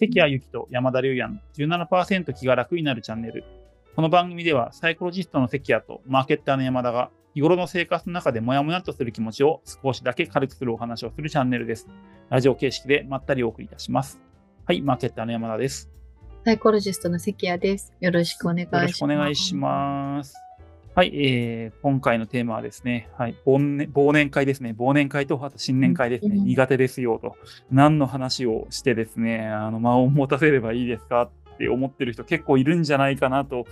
関谷由紀と山田龍也の17%気が楽になるチャンネル。この番組ではサイコロジストの関谷とマーケッターの山田が日頃の生活の中でモヤモヤとする気持ちを少しだけ軽くするお話をするチャンネルです。ラジオ形式でまったりお送りいたします。はい、マーケッターの山田です。サイコロジストの関谷です。よろしくお願いします。よろしくお願いします。はい、えー、今回のテーマはですね、はい、忘年忘年会ですね、忘年会とあと新年会ですね、うん。苦手ですよと、何の話をしてですね、あの間を持たせればいいですかって思ってる人結構いるんじゃないかなと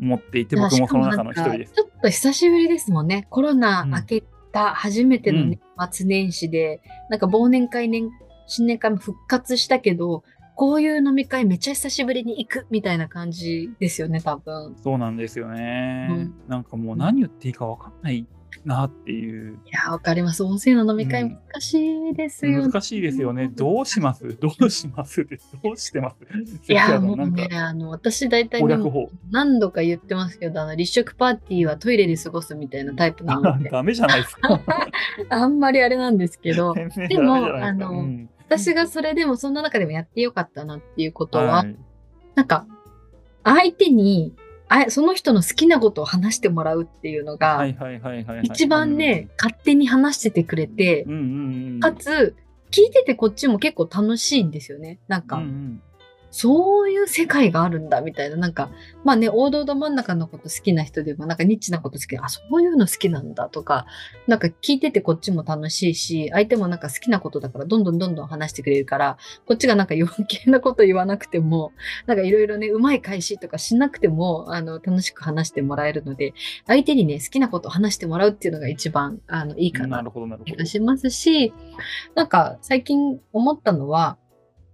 思っていて、僕もその中の一人です。ちょっと久しぶりですもんね。コロナ明けた初めての年末年始で、なんか忘年会年、新年会も復活したけど、こういう飲み会めっちゃ久しぶりに行くみたいな感じですよね、多分。そうなんですよね。うんなんかもう何言っていいか分かんないなっていう。いやー、わかります。温泉の飲み会うん難しいですよね。難しいですよね。どうします？どうします？どうしてます？いやもうね、かあの、私大体。何度か言ってますけど、あの、立食パーティーはトイレで過ごすみたいなタイプなので、ダメじゃないですか。あんまりあれなんですけど、でもあのうん私がそれでもそんな中でもやってよかったなっていうことは、はいなんか、相手に、あその人の好きなことを話してもらうっていうのが。一番ね、勝手に話しててくれて。かつ、聞いててこっちも結構楽しいんですよね。なんか、うんうんそういう世界があるんだみたいな、なんか、まあね、王道ど真ん中のこと好きな人でも、なんかニッチなこと好きあ、そういうの好きなんだとか、なんか聞いててこっちも楽しいし、相手もなんか好きなことだから、どんどんどんどん話してくれるから、こっちがなんか余計なこと言わなくても、なんかいろいろね、うまい返しとかしなくても、あの、楽しく話してもらえるので、相手にね、好きなことを話してもらうっていうのが一番、あの、いいかななるほどなるほど気が。しますし、なんか最近思ったのは、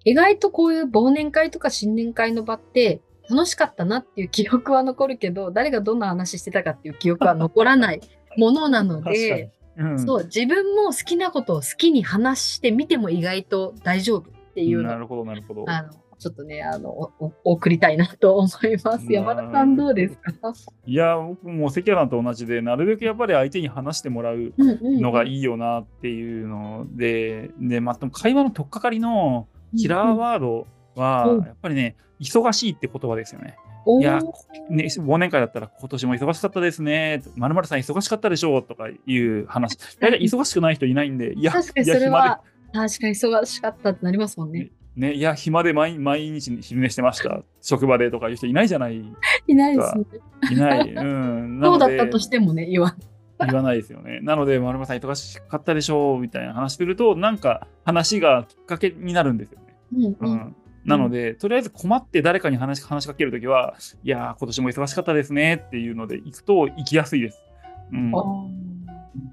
意外とこういう忘年会とか新年会の場って楽しかったなっていう記憶は残るけど、誰がどんな話してたかっていう記憶は残らない ものなので、。うんそう、自分も好きなことを好きに話してみても意外と大丈夫っていうなるほどなるほど。あの、ちょっとね、あの、おお送りたいなと思います。うん山田さんどうですか？いや、僕も関谷さんと同じで、なるべくやっぱり相手に話してもらううんうんのがいいよなっていうので、で、まあ、会話の取っかかりのキラーワードはうん、やっぱりね、忙しいって言葉ですよね。いやね、忘年会だったら今年も忙しかったですね。まるまるさん忙しかったでしょうとかいう話。大体忙しくない人いないんで、いや、確かにそれは、確かに忙しかったってなりますもんね。ね、いや、暇で毎毎日昼寝してました。職場でとかいう人いないじゃない。いないですね。いない。うん。なそうだったとしてもね、言わ言わないですよね。なので、丸間さん忙しかったでしょうみたいな話すると、なんか話がきっかけになるんですよね。うんうんうん。なので、とりあえず困って誰かに話し話しかけるときは、いやー、今年も忙しかったですねっていうので、行くと行きやすいです。うん。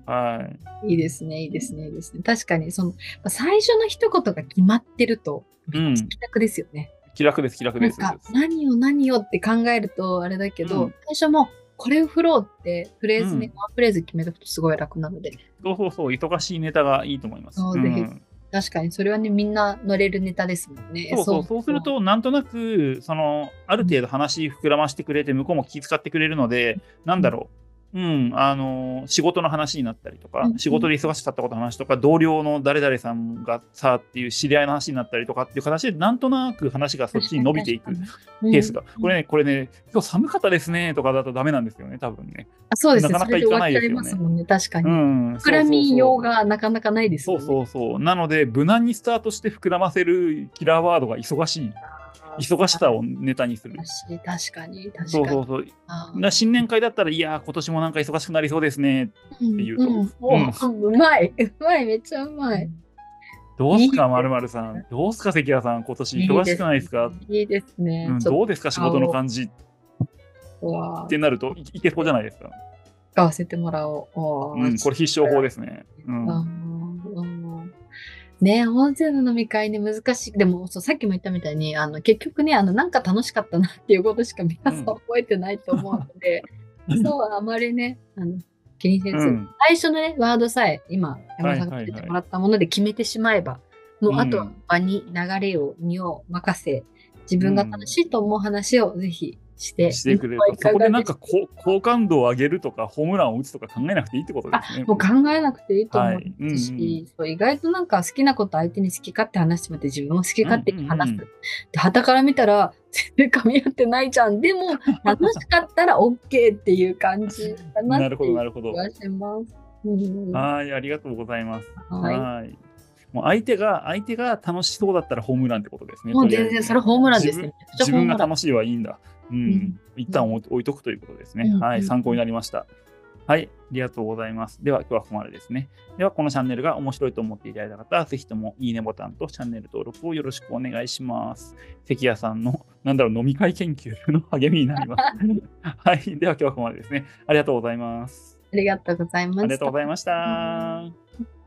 はい。いいですね、いいですね、いいですね。確かに、その、まあ最初の一言が決まってると、うん気楽ですよね。気楽です、気楽です。なんか、何を何をって考えるとあれだけど、うん最初も、これを振ろうってフレーズね、うんワンフレーズ決めとくとすごい楽なので、そうそうそう、忙しいネタがいいと思います。そうぜひ確かにそれはね、みんな乗れるネタですもんね。そうそう、そうする、と、なんとなく、その、ある程度話膨らましてくれて、向こうも気遣ってくれるので、なんだろう。うん、あの、仕事の話になったりとかう、ん仕事で忙しかったことの話とか、同僚の誰々さんがさっていう知り合いの話になったりとかっていう形で、なんとなく話がそっちに伸びていくケースが。これね、これね、今日寒かったですねとかだとダメなんですよね、多分ね。あそうですね、なかなかいかないですよねね、確かに。うん。膨らみようが。がなかなかないですそうよね。そうそう。なので、無難にスタートして膨らませるキラーワードが忙しい。忙しさをネタにする。確かに、確かに。そうそうそう。新年会だったら、いやー、今年もなんか忙しくなりそうですね。うん言うとうまい、うまい、めっちゃうまい。どうすか、まるまるさん。どうすか、関谷さん。今年忙しくないですか？いいですね。どうですか、仕事の感じ？ってなるといいけそうじゃないですか。使わせてもらおう。これ必勝法ですね。うんね大勢の飲み会ね、難しい。でも、そうさっきも言ったみたいに、あの、結局ね、あの、なんか楽しかったなっていうことしか皆さんうん。覚えてないと思うので、そう、あまりね、あの、気にせず、うん。最初のね、ワードさえ、今、山田さんがはいはいはい言ってもらったもので決めてしまえば、もう、あとはうん場に流れを、身を任せ、自分が楽しいと思う話をぜひしてしてくれると。そこでなんかこ好感度を上げるとか、ホームランを打つとか考えなくていいってことですね。もう考えなくていいと思うはいうんうん意外となんか好きなこと相手に好き勝手話してもらって自分も好き勝手に話す。うんうんうんで、旗から見たら全然噛み合ってないじゃん。でも 楽しかったら OK っていう感じかななるほど、っていうなるほど気。がします。うんはい、ありがとうございます。はいはい。もう相手が、相手が楽しそうだったらホームランってことですね。もう全然それホームランですね。自分が楽しいはいいんだ。うん。うん一旦置い置いとくということですね。うんはい、うん参考になりました。はい、ありがとうございます。では、今日はここまでですね。では、このチャンネルが面白いと思っていただいた方は、ぜひともいいねボタンとチャンネル登録をよろしくお願いします。関谷さんの、なんだろう、飲み会研究の励みになります。はい、では今日はここまでですね。ありがとうございます。ありがとうございました。ありがとうございました。